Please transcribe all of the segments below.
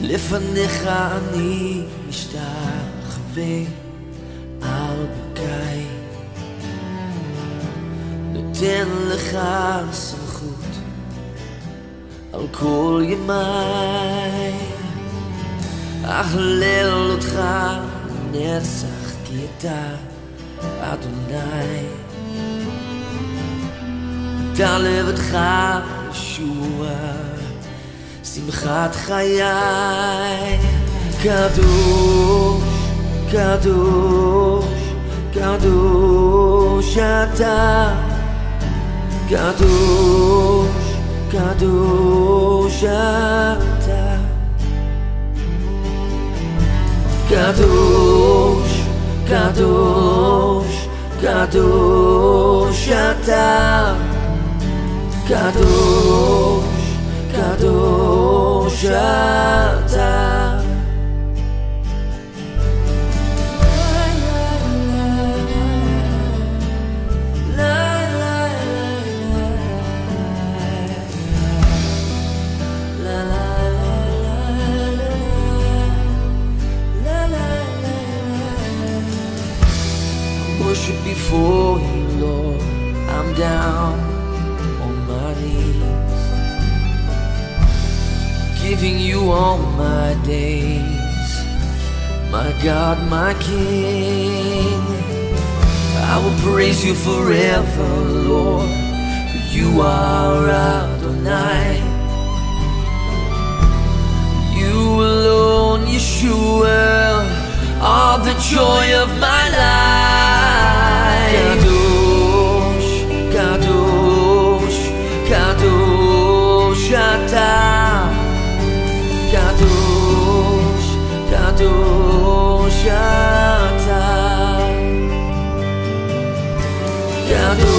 לפניך אני משתחווה על ברכיי נותן לך סמכות על כל ימיי אהלל אותך נצח כי אתה אדוני דע לבדך ישוע שמחת חיי קדוש, קדוש, קדוש אתה קדוש, קדוש אתה קדוש, קדוש, קדוש אתה קדוש, shut. Worship before you, Lord. I'm down on my knees giving you all my days, my God, my King. I will praise you forever, Lord, for you are Adonai. You alone, Yeshua, are the joy of my Kadosh,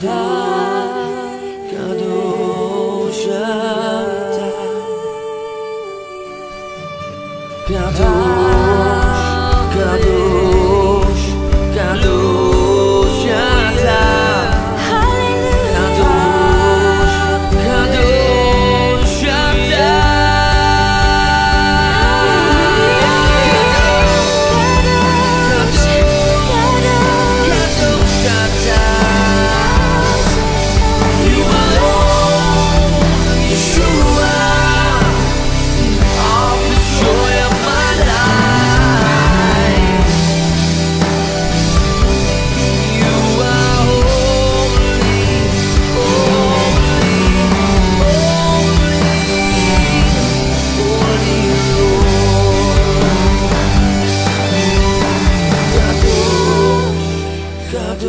Kadosh,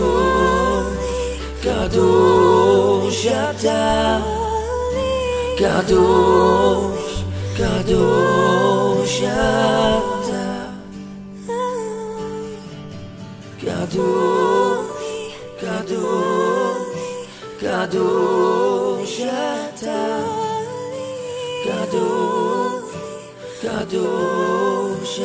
holy Lord. Kadosh, Kadosh, Kadosh, Kadosh, Ata. Kadosh, Kadosh, Kadosh, Ata. Kadosh,